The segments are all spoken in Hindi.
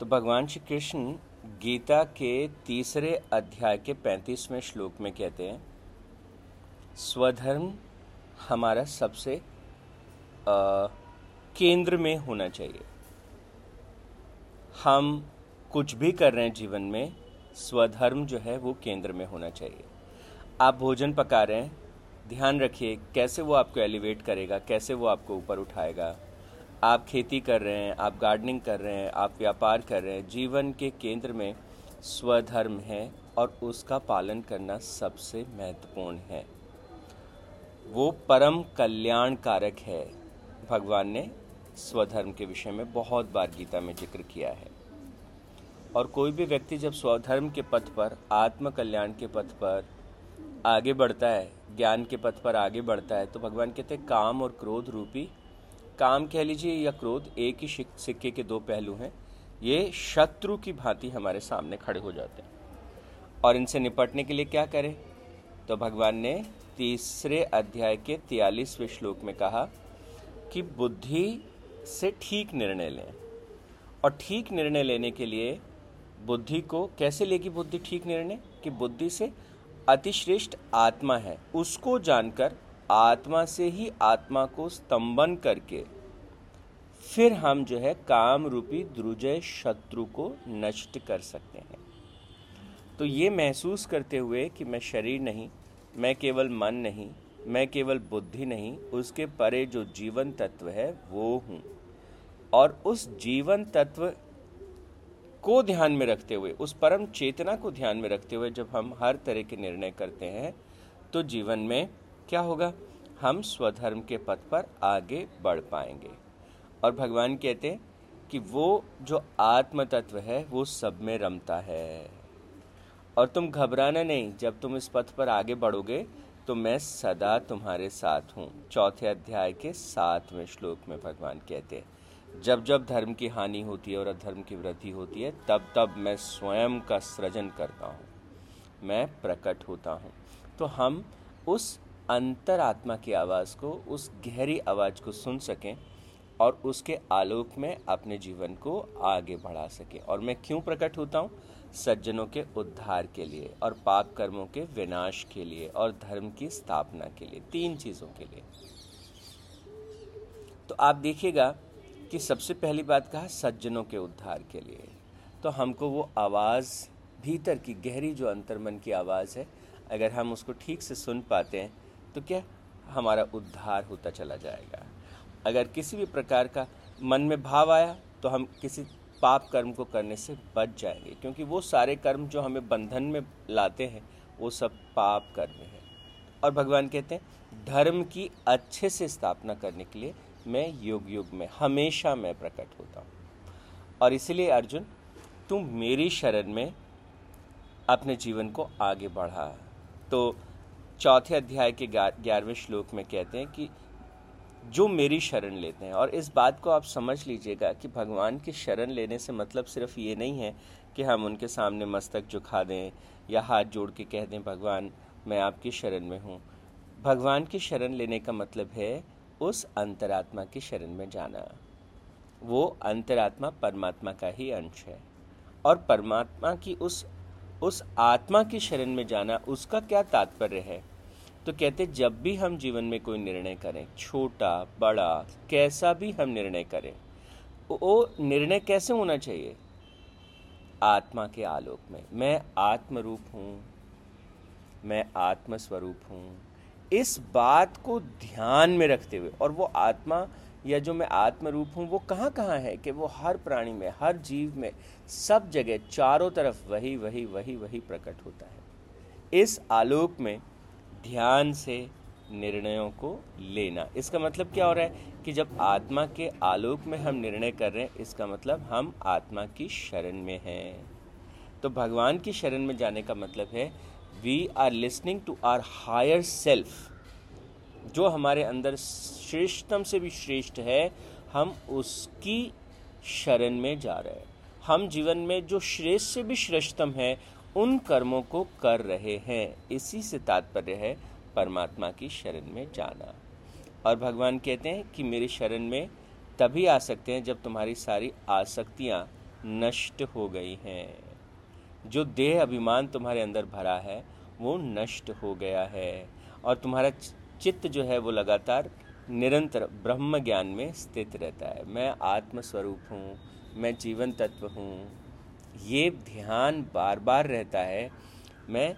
तो भगवान श्री कृष्ण गीता के तीसरे अध्याय के पैंतीसवें श्लोक में कहते हैं स्वधर्म हमारा सबसे आ, केंद्र में होना चाहिए। हम कुछ भी कर रहे हैं जीवन में स्वधर्म जो है वो केंद्र में होना चाहिए। आप भोजन पका रहे हैं ध्यान रखिए कैसे वो आपको एलिवेट करेगा कैसे वो आपको ऊपर उठाएगा। आप खेती कर रहे हैं, आप गार्डनिंग कर रहे हैं, आप व्यापार कर रहे हैं, जीवन के केंद्र में स्वधर्म है और उसका पालन करना सबसे महत्वपूर्ण है। वो परम कल्याण कारक है। भगवान ने स्वधर्म के विषय में बहुत बार गीता में ज़िक्र किया है। और कोई भी व्यक्ति जब स्वधर्म के पथ पर आत्म कल्याण के पथ पर आगे बढ़ता है, ज्ञान के पथ पर आगे बढ़ता है तो भगवान कहते हैं, काम और क्रोध रूपी काम कह लीजिए या क्रोध, एक ही सिक्के के दो पहलू हैं। ये शत्रु की भांति हमारे सामने खड़े हो जाते हैं। और इनसे निपटने के लिए क्या करें? तो भगवान ने तीसरे अध्याय के तियालीसवें श्लोक में कहा कि बुद्धि से ठीक निर्णय लें। और ठीक निर्णय लेने के लिए बुद्धि को कैसे लेगी बुद्धि ठीक निर्णय? कि बुद्धि से अतिश्रेष्ठ आत्मा है। उसको जानकर आत्मा से ही आत्मा को स्तंभन करके, फिर हम जो है काम रूपी द्रुजय शत्रु को नष्ट कर सकते हैं। तो ये महसूस करते हुए कि मैं शरीर नहीं, मैं केवल मन नहीं, मैं केवल बुद्धि नहीं, उसके परे जो जीवन तत्व है वो हूँ। और उस जीवन तत्व को ध्यान में रखते हुए, उस परम चेतना को ध्यान में रखते हुए जब हम हर तरह के निर्णय करते हैं तो जीवन में क्या होगा? हम स्वधर्म के पथ पर आगे बढ़ पाएँगे। और भगवान कहते हैं कि वो जो आत्म तत्व है, वो सब में रमता है। और तुम घबराना नहीं, जब तुम इस पथ पर आगे बढ़ोगे तो मैं सदा तुम्हारे साथ हूँ। चौथे अध्याय के सातवें श्लोक में भगवान कहते हैं, जब जब धर्म की हानि होती है और अधर्म की वृद्धि होती है, तब तब मैं स्वयं का सृजन करता हूँ। मैं प्रकट होता हूँ। तो हम उस अंतरात्मा की आवाज़ को, उस गहरी आवाज़ को सुन सकें और उसके आलोक में अपने जीवन को आगे बढ़ा सकें। और मैं क्यों प्रकट होता हूँ? सज्जनों के उद्धार के लिए और पाप कर्मों के विनाश के लिए और धर्म की स्थापना के लिए, तीन चीज़ों के लिए। तो आप देखिएगा कि सबसे पहली बात कहा, सज्जनों के उद्धार के लिए। तो हमको वो आवाज़, भीतर की गहरी जो अंतर्मन की आवाज़ है, अगर हम उसको ठीक से सुन पाते हैं तो क्या हमारा उद्धार होता चला जाएगा? अगर किसी भी प्रकार का मन में भाव आया तो हम किसी पाप कर्म को करने से बच जाएँगे, क्योंकि वो सारे कर्म जो हमें बंधन में लाते हैं, वो सब पाप कर्म है। और भगवान कहते हैं, धर्म की अच्छे से स्थापना करने के लिए मैं युग युग में, हमेशा मैं प्रकट होता हूँ। और इसलिए अर्जुन तुम मेरी शरण में अपने जीवन को आगे बढ़ा। तो चौथे अध्याय के ग्यारहवें श्लोक में कहते हैं कि जो मेरी शरण लेते हैं। और इस बात को आप समझ लीजिएगा कि भगवान की शरण लेने से मतलब सिर्फ़ ये नहीं है कि हम उनके सामने मस्तक झुका दें या हाथ जोड़ के कह दें, भगवान, मैं आपकी शरण में हूँ। भगवान की शरण लेने का मतलब है उस अंतरात्मा की शरण में जाना। वो अंतरात्मा परमात्मा का ही अंश है। और परमात्मा की उस उस आत्मा की शरण में जाना उसका क्या तात्पर्य है? तो कहते, जब भी हम जीवन में कोई निर्णय करें, छोटा, बड़ा, कैसा भी हम निर्णय करें, वो निर्णय कैसे होना चाहिए? आत्मा के आलोक में। मैं आत्म रूप हूँ, मैं आत्मस्वरूप हूँ। इस बात को ध्यान में रखते हुए, और वो आत्मा या जो मैं आत्म रूप हूँ, वो कहाँ कहाँ है कि वो हर प्राणी में, हर जीव में, सब जगह, चारों तरफ़ वही वही वही वही प्रकट होता है। इस आलोक में ध्यान से निर्णयों को लेना। इसका मतलब क्या हो रहा है कि जब आत्मा के आलोक में हम निर्णय कर रहे हैं, इसका मतलब हम आत्मा की शरण में हैं। तो भगवान की शरण में जाने का मतलब है we are listening to our higher self जो हमारे अंदर श्रेष्ठतम से भी श्रेष्ठ है, हम उसकी शरण में जा रहे हैं। हम जीवन में जो श्रेष्ठ से भी श्रेष्ठतम है, उन कर्मों को कर रहे हैं। इसी से तात्पर्य है परमात्मा की शरण में जाना। और भगवान कहते हैं कि मेरी शरण में तभी आ सकते हैं जब तुम्हारी सारी आसक्तियाँ नष्ट हो गई हैं। जो देह अभिमान तुम्हारे अंदर भरा है, वो नष्ट हो गया है। और तुम्हारा चित्त जो है वो लगातार निरंतर ब्रह्म ज्ञान में स्थित रहता है। मैं आत्म स्वरूप हूँ, मैं जीवन तत्व हूँ, ये ध्यान बार बार रहता है। मैं,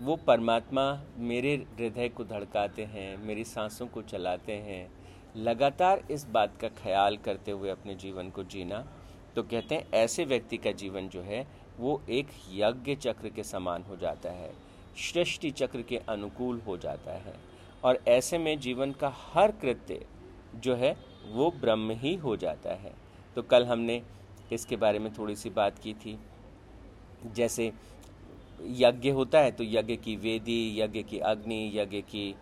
वो परमात्मा मेरे हृदय को धड़काते हैं, मेरी सांसों को चलाते हैं। लगातार इस बात का ख्याल करते हुए अपने जीवन को जीना तो कहते हैं ऐसे व्यक्ति का जीवन जो है, वो एक यज्ञ चक्र के समान हो जाता है, सृष्टि चक्र के अनुकूल हो जाता है। और ऐसे में जीवन का हर कृत्य जो है, वो ब्रह्म ही हो जाता है। तो कल हमने इसके बारे में थोड़ी सी बात की थी। जैसे यज्ञ होता है तो यज्ञ की वेदी, यज्ञ की अग्नि, यज्ञ की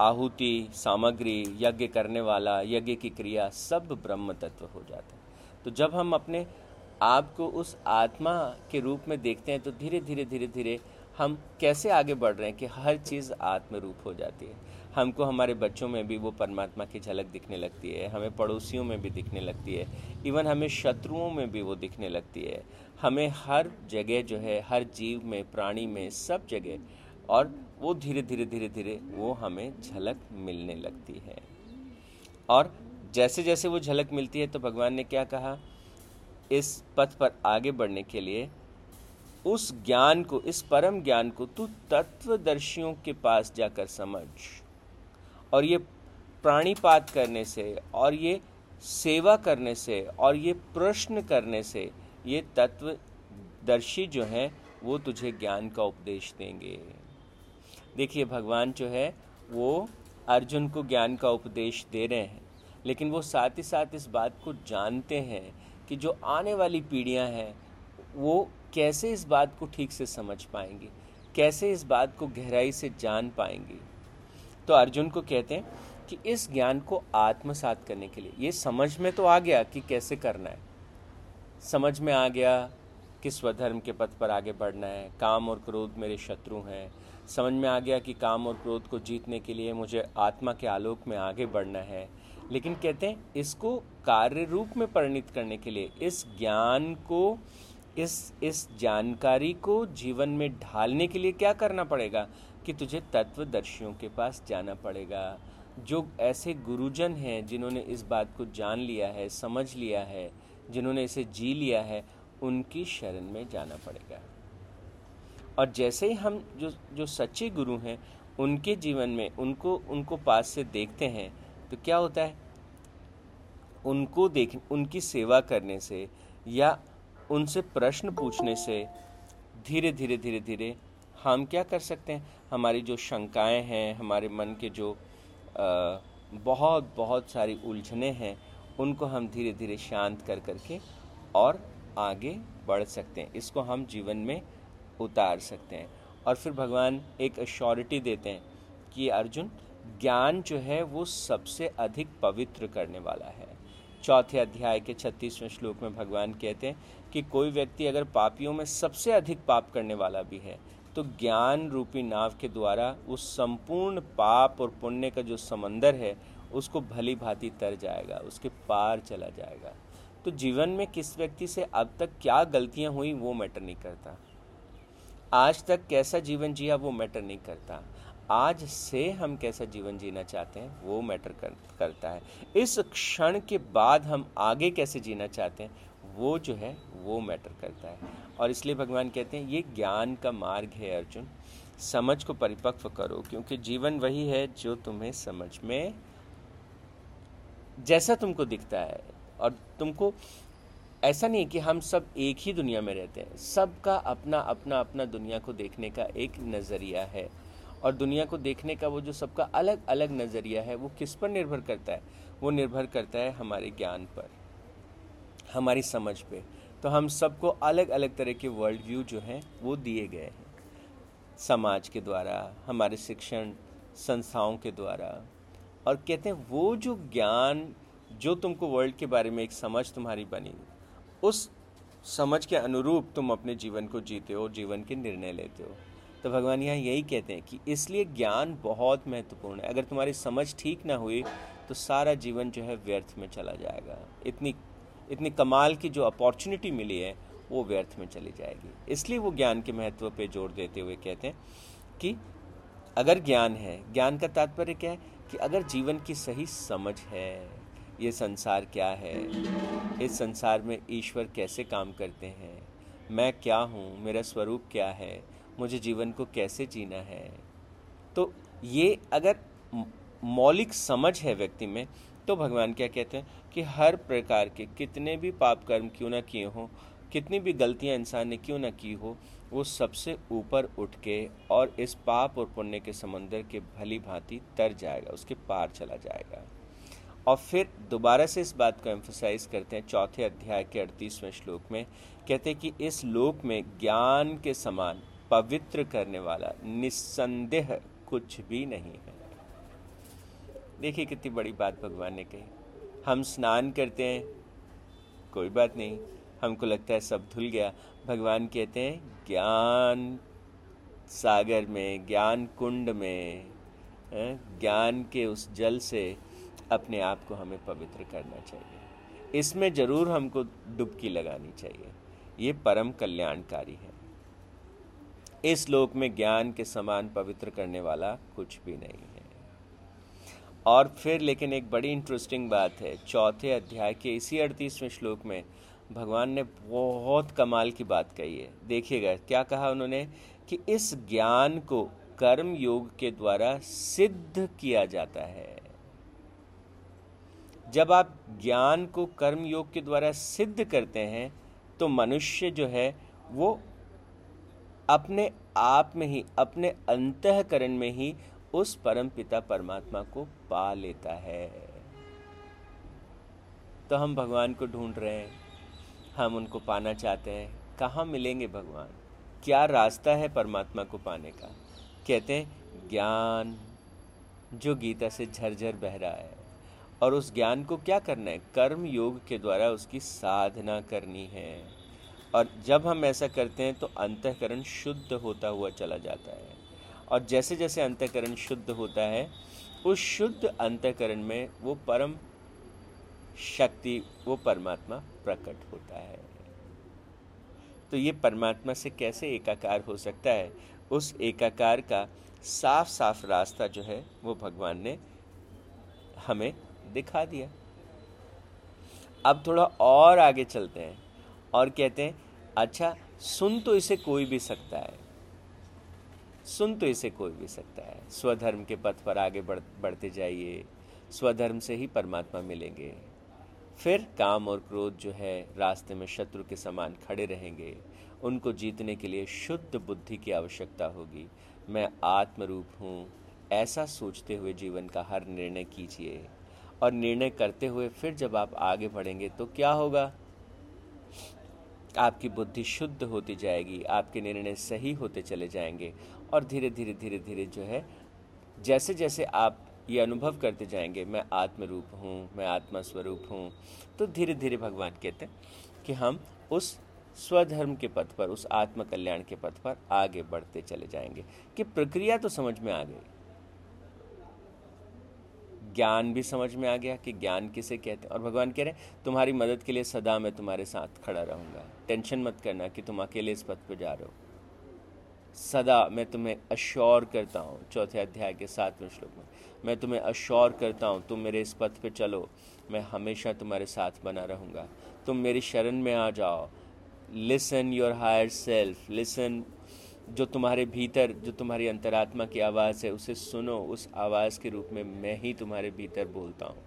आहुति, सामग्री, यज्ञ करने वाला, यज्ञ की क्रिया, सब ब्रह्म तत्व हो जाता है। तो जब हम अपने आप को उस आत्मा के रूप में देखते हैं तो धीरे धीरे धीरे धीरे हम कैसे आगे बढ़ रहे हैं कि हर चीज़ आत्म रूप हो जाती है। हमको हमारे बच्चों में भी वो परमात्मा की झलक दिखने लगती है, हमें पड़ोसियों में भी दिखने लगती है इवन हमें शत्रुओं में भी वो दिखने लगती है। हमें हर जगह जो है, हर जीव में, प्राणी में, सब जगह, और वो धीरे धीरे धीरे धीरे वो हमें झलक मिलने लगती है। और जैसे जैसे वो झलक मिलती है तो भगवान ने क्या कहा? इस पथ पर आगे बढ़ने के लिए, उस ज्ञान को, इस परम ज्ञान को तू तत्वदर्शियों के पास जाकर समझ। और ये प्राणीपात करने से, और ये सेवा करने से, और ये प्रश्न करने से, ये तत्वदर्शी जो हैं, वो तुझे ज्ञान का उपदेश देंगे। देखिए, भगवान जो है, वो अर्जुन को ज्ञान का उपदेश दे रहे हैं, लेकिन वो साथ ही साथ इस बात को जानते हैं कि जो आने वाली पीढ़ियाँ हैं, वो कैसे इस बात को ठीक से समझ पाएँगी, कैसे इस बात को गहराई से जान पाएँगी। तो अर्जुन को कहते हैं कि इस ज्ञान को आत्मसात करने के लिए। ये समझ में तो आ गया कि कैसे करना है। समझ में आ गया कि स्वधर्म के पथ पर आगे बढ़ना है। काम और क्रोध मेरे शत्रु हैं। समझ में आ गया कि काम और क्रोध को जीतने के लिए मुझे आत्मा के आलोक में आगे बढ़ना है। लेकिन कहते हैं, इसको कार्य रूप में परिणित करने के लिए, इस ज्ञान को, इस इस जानकारी को जीवन में ढालने के लिए क्या करना पड़ेगा? कि तुझे तत्वदर्शियों के पास जाना पड़ेगा, जो ऐसे गुरुजन हैं जिन्होंने इस बात को जान लिया है, समझ लिया है, जिन्होंने इसे जी लिया है, उनकी शरण में जाना पड़ेगा। और जैसे ही हम जो जो सच्चे गुरु हैं, उनके जीवन में उनको उनको पास से देखते हैं तो क्या होता है? उनको देख, उनकी सेवा करने से या उनसे प्रश्न पूछने से धीरे धीरे धीरे धीरे हम क्या कर सकते हैं? हमारी जो शंकाएँ हैं, हमारे मन के जो बहुत बहुत सारी उलझने हैं, उनको हम धीरे धीरे शांत कर करके और आगे बढ़ सकते हैं। इसको हम जीवन में उतार सकते हैं। और फिर भगवान एक अश्योरिटी देते हैं कि अर्जुन, ज्ञान जो है वो सबसे अधिक पवित्र करने वाला है। चौथे अध्याय के छत्तीसवें श्लोक में भगवान कहते हैं कि कोई व्यक्ति अगर पापियों में सबसे अधिक पाप करने वाला भी है तो ज्ञान रूपी नाव के द्वारा उस संपूर्ण पाप और पुण्य का जो समंदर है उसको भली भांति तर जाएगा उसके पार चला जाएगा। तो जीवन में किस व्यक्ति से अब तक क्या गलतियाँ हुई वो मैटर नहीं करता। आज तक कैसा जीवन जिया वो मैटर नहीं करता। आज से हम कैसा जीवन जीना चाहते हैं वो मैटर कर, करता है। इस क्षण के बाद हम आगे कैसे जीना चाहते हैं वो जो है, वो मैटर करता है। और इसलिए भगवान कहते हैं, ये ज्ञान का मार्ग है अर्जुन। समझ को परिपक्व करो, क्योंकि जीवन वही है जो तुम्हें समझ में जैसा तुमको दिखता है। और तुमको ऐसा नहीं कि हम सब एक ही दुनिया में रहते हैं। सबका अपना अपना अपना दुनिया को देखने का एक नज़रिया है। और दुनिया को देखने का वो जो सबका अलग अलग नज़रिया है, वो किस पर निर्भर करता है? वो निर्भर करता है हमारे ज्ञान पर। हमारी समझ पे। तो हम सबको अलग अलग तरह के वर्ल्ड व्यू जो हैं, वो दिए गए हैं। समाज के द्वारा, हमारे शिक्षण संस्थाओं के द्वारा। और कहते हैं, वो जो ज्ञान, जो तुमको वर्ल्ड के बारे में एक समझ तुम्हारी बनी, उस समझ के अनुरूप तुम अपने जीवन को जीते हो, जीवन के निर्णय लेते हो। तो भगवान यहाँ यही कहते हैं कि इसलिए ज्ञान बहुत महत्वपूर्ण है। अगर तुम्हारी समझ ठीक ना हुई तो सारा जीवन जो है व्यर्थ में चला जाएगा। इतनी इतनी कमाल की जो अपॉर्चुनिटी मिली है, वो व्यर्थ में चली जाएगी। इसलिए वो ज्ञान के महत्व पे ज़ोर देते हुए कहते हैं कि अगर ज्ञान है, ज्ञान का तात्पर्य क्या है? कि अगर जीवन की सही समझ है, ये संसार क्या है? इस संसार में ईश्वर कैसे काम करते हैं? मैं क्या हूँ? मेरा स्वरूप क्या है? मुझे जीवन को कैसे जीना है? तो ये अगर मौलिक समझ है व्यक्ति में तो भगवान क्या कहते हैं कि हर प्रकार के कितने भी पाप कर्म क्यों ना किए हों, कितनी भी गलतियाँ इंसान ने क्यों ना की हो, वो सबसे ऊपर उठ के और इस पाप और पुण्य के समंदर के भली भांति तर जाएगा, उसके पार चला जाएगा। और फिर दोबारा से इस बात को एम्फोसाइज करते हैं, चौथे अध्याय के अड़तीसवें श्लोक में, कहते हैं कि इस लोक में ज्ञान के समान पवित्र करने वाला निस्संदेह कुछ भी नहीं है। देखिए कितनी बड़ी बात भगवान ने कही। हम स्नान करते हैं, कोई बात नहीं। हमको लगता है सब धुल गया। भगवान कहते हैं, ज्ञान सागर में, ज्ञान कुंड में ज्ञान के उस जल से अपने आप को हमें पवित्र करना चाहिए। इसमें ज़रूर हमको डुबकी लगानी चाहिए। ये परम कल्याणकारी है। इस लोक में ज्ञान के समान पवित्र करने वाला कुछ भी नहीं है। और फिर लेकिन एक बड़ी इंटरेस्टिंग बात है, चौथे अध्याय के इसी अड़तीसवें श्लोक में भगवान ने बहुत कमाल की बात कही है। देखिएगा, क्या कहा उन्होंने कि इस ज्ञान को कर्म योग के द्वारा सिद्ध किया जाता है। जब आप ज्ञान को कर्म योग के द्वारा सिद्ध करते हैं तो मनुष्य जो है, वो अपने आप में ही, अपने अंतकरण में ही उस परम पिता परमात्मा को पा लेता है। तो हम भगवान को ढूंढ रहे हैं, हम उनको पाना चाहते हैं। कहाँ मिलेंगे भगवान? क्या रास्ता है परमात्मा को पाने का? कहते हैं, ज्ञान जो गीता से झरझर बह रहा है। और उस ज्ञान को क्या करना है? कर्म योग के द्वारा उसकी साधना करनी है। और जब हम ऐसा करते हैं तो अंतकरण शुद्ध होता हुआ चला जाता है। और जैसे जैसे अंतकरण शुद्ध होता है, उस शुद्ध अंतकरण में वो परम शक्ति, वो परमात्मा प्रकट होता है। तो ये परमात्मा से कैसे एकाकार हो सकता है? उस एकाकार का साफ़ साफ़ रास्ता जो है, वो भगवान ने हमें दिखा दिया। अब थोड़ा और आगे चलते हैं और कहते हैं अच्छा सुन तो इसे कोई भी सकता है। सुन तो इसे कोई भी सकता है। स्वधर्म के पथ पर आगे बढ़, बढ़ते जाइए। स्वधर्म से ही परमात्मा मिलेंगे। फिर काम और क्रोध जो है, रास्ते में शत्रु के समान खड़े रहेंगे। उनको जीतने के लिए शुद्ध बुद्धि की आवश्यकता होगी। मैं आत्मरूप हूँ। ऐसा सोचते हुए जीवन का हर निर्णय कीजिए। और निर्णय करते हुए फिर जब आप आगे बढ़ेंगे तो क्या होगा? आपकी बुद्धि शुद्ध होती जाएगी, आपके निर्णय सही होते चले जाएँगे और धीरे धीरे धीरे धीरे जो है, जैसे जैसे आप ये अनुभव करते जाएँगे, मैं आत्म रूप हूँ, मैं आत्मा स्वरूप हूँ तो धीरे धीरे भगवान कहते हैं कि हम उस स्वधर्म के पथ पर, उस आत्म कल्याण के पथ पर आगे बढ़ते चले जाएँगे। कि प्रक्रिया तो समझ में आ गई ज्ञान भी समझ में आ गया कि ज्ञान किसे कहते हैं? और भगवान कह रहे हैं, तुम्हारी मदद के लिए सदा मैं तुम्हारे साथ खड़ा रहूँगा। टेंशन मत करना कि तुम अकेले इस पथ पर जा रहे हो। सदा मैं तुम्हें अश्योर करता हूँ। चौथे अध्याय के सातवें श्लोक में, मैं तुम्हें अश्योर करता हूँ, तुम मेरे इस पथ पे चलो। मैं हमेशा तुम्हारे साथ बना रहूँगा। तुम मेरी शरण में आ जाओ। Listen your higher self listen जो तुम्हारे भीतर, जो तुम्हारी अंतरात्मा की आवाज़ है, उसे सुनो। उस आवाज़ के रूप में मैं ही तुम्हारे भीतर बोलता हूँ।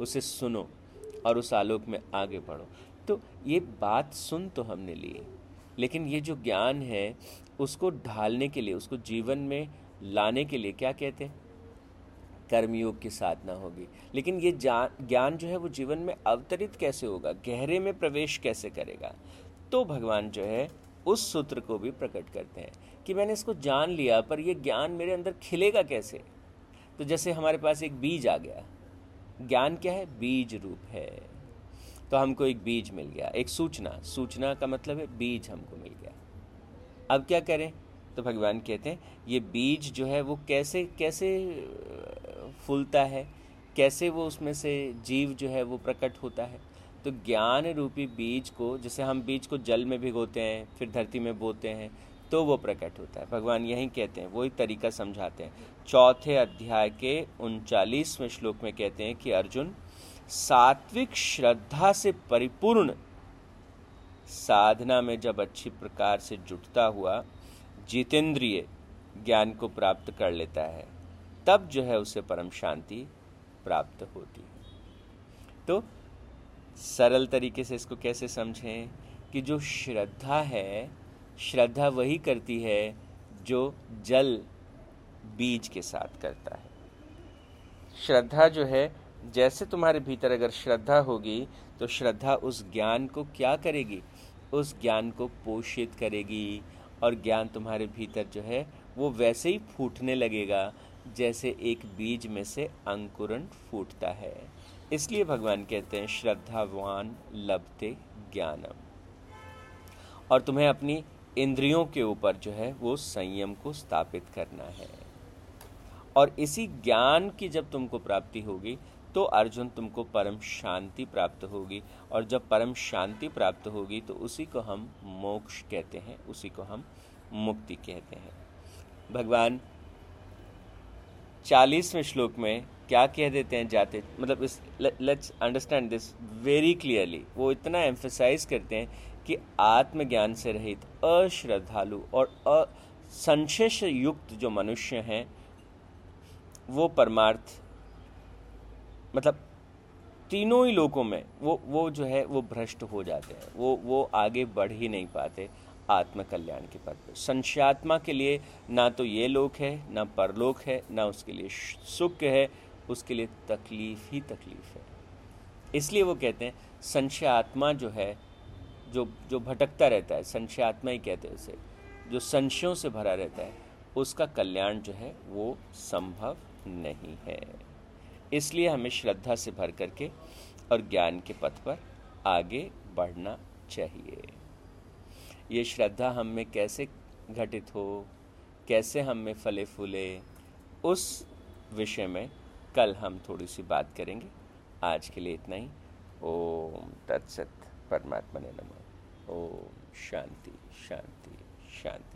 उसे सुनो और उस आलोक में आगे बढ़ो। तो ये बात सुन तो हमने ली। लेकिन ये जो ज्ञान है, उसको ढालने के लिए, उसको जीवन में लाने के लिए क्या कहते हैं? कर्मयोग की साधना होगी। लेकिन ये ज्ञान जो है, वो जीवन में अवतरित कैसे होगा? गहरे में प्रवेश कैसे करेगा? तो भगवान जो है उस सूत्र को भी प्रकट करते हैं कि मैंने इसको जान लिया, पर यह ज्ञान मेरे अंदर खिलेगा कैसे? तो जैसे हमारे पास एक बीज आ गया। ज्ञान क्या है? बीज रूप है। तो हमको एक बीज मिल गया, एक सूचना। सूचना का मतलब है बीज हमको मिल गया। अब क्या करें? तो भगवान कहते हैं, ये बीज जो है वो कैसे कैसे फूलता है? कैसे वो उसमें से जीव जो है वो प्रकट होता है? तो ज्ञान रूपी बीज को, जैसे हम बीज को जल में भिगोते हैं, फिर धरती में बोते हैं तो वो प्रकट होता है। भगवान यही कहते हैं, वही तरीका समझाते हैं। चौथे अध्याय के उनचालीसवें श्लोक में कहते हैं कि अर्जुन, सात्विक श्रद्धा से परिपूर्ण साधना में जब अच्छी प्रकार से जुटता हुआ, जितेंद्रिय ज्ञान को प्राप्त कर लेता है, तब जो है उसे परम शांति प्राप्त होती है। तो सरल तरीके से इसको कैसे समझें कि जो श्रद्धा है, श्रद्धा वही करती है जो जल बीज के साथ करता है। श्रद्धा जो है, जैसे तुम्हारे भीतर अगर श्रद्धा होगी तो श्रद्धा उस ज्ञान को क्या करेगी? उस ज्ञान को पोषित करेगी और ज्ञान तुम्हारे भीतर जो है, वो वैसे ही फूटने लगेगा जैसे एक बीज में से अंकुरन फूटता है। इसलिए भगवान कहते हैं श्रद्धावान लभते ज्ञानम। और तुम्हें अपनी इंद्रियों के ऊपर जो है, वो संयम को स्थापित करना है। और इसी ज्ञान की जब तुमको प्राप्ति होगी तो अर्जुन तुमको परम शांति प्राप्त होगी। और जब परम शांति प्राप्त होगी तो उसी को हम मोक्ष कहते हैं, उसी को हम मुक्ति कहते हैं। भगवान चालीसवें श्लोक में क्या कह देते हैं जाते मतलब इस let's understand this very clearly वो इतना एम्फोसाइज करते हैं कि आत्मज्ञान से रहित, अश्रद्धालु और असंशेष युक्त जो मनुष्य हैं, वो परमार्थ मतलब तीनों ही लोगों में वो वो जो है, वो भ्रष्ट हो जाते हैं। वो वो आगे बढ़ ही नहीं पाते। आत्म कल्याण के पद पर। संशयात्मा के लिए ना तो ये लोक है, ना परलोक है, ना उसके लिए सुख है, उसके लिए तकलीफ़ ही तकलीफ़ है। इसलिए वो कहते हैं, संशयात्मा जो है, जो जो भटकता रहता है, संशयात्मा ही कहते हैं उसे, जो संशयों से भरा रहता है, उसका कल्याण जो है, वो संभव नहीं है। इसलिए हमें श्रद्धा से भर करके और ज्ञान के पथ पर आगे बढ़ना चाहिए। ये श्रद्धा हम में कैसे घटित हो? कैसे हम में फले फूले? उस विषय में कल हम थोड़ी सी बात करेंगे। आज के लिए इतना ही। ओम तत्सत परमात्मा ने नमो। ओम शांति शांति शांति।